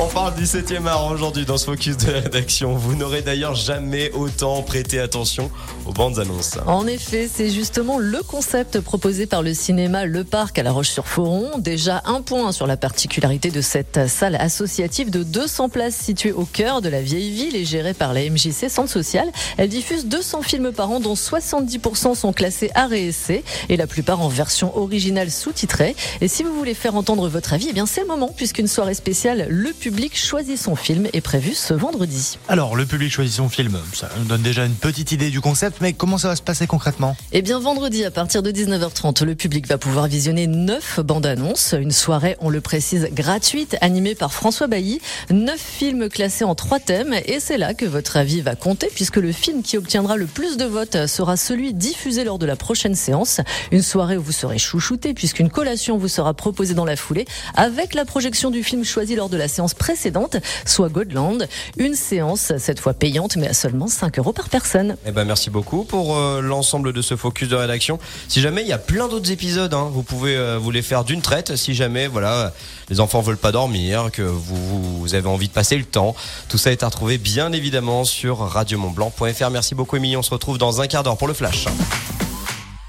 On parle du 7e art aujourd'hui dans ce focus de la rédaction. Vous n'aurez d'ailleurs jamais autant prêté attention aux bandes annonces. En effet, c'est justement le concept proposé par le cinéma Le Parc à La Roche-sur-Foron. Déjà un point sur la particularité de cette salle associative de 200 places située au cœur de la vieille ville et gérée par la MJC Centre Social. Elle diffuse 200 films par an dont 70% sont classés à réessai et la plupart en version originale sous-titrée. Et si vous voulez faire entendre votre avis, eh bien c'est le moment puisqu'une soirée spéciale Le public choisit son film est prévue ce vendredi. Alors, le public choisit son film, ça nous donne déjà une petite idée du concept, mais comment ça va se passer concrètement? Eh bien, vendredi, à partir de 19h30, le public va pouvoir visionner neuf bandes annonces. Une soirée, on le précise, gratuite, animée par François Bailly. Neuf films classés en trois thèmes, et c'est là que votre avis va compter, puisque le film qui obtiendra le plus de votes sera celui diffusé lors de la prochaine séance. Une soirée où vous serez chouchouté, puisqu'une collation vous sera proposée dans la foulée, avec la projection du film choisi lors de la séance précédente, soit Godland. Une séance, cette fois payante, mais à seulement 5 euros par personne. Eh ben, merci beaucoup pour euh, l'ensemble de ce focus de rédaction. Si jamais il y a plein d'autres épisodes, hein, vous pouvez euh, vous les faire d'une traite. Si jamais, voilà, les enfants veulent pas dormir, que vous, vous avez envie de passer le temps, tout ça est à retrouver bien évidemment sur radiomontblanc.fr. Merci beaucoup, Émilie. On se retrouve dans un quart d'heure pour le flash.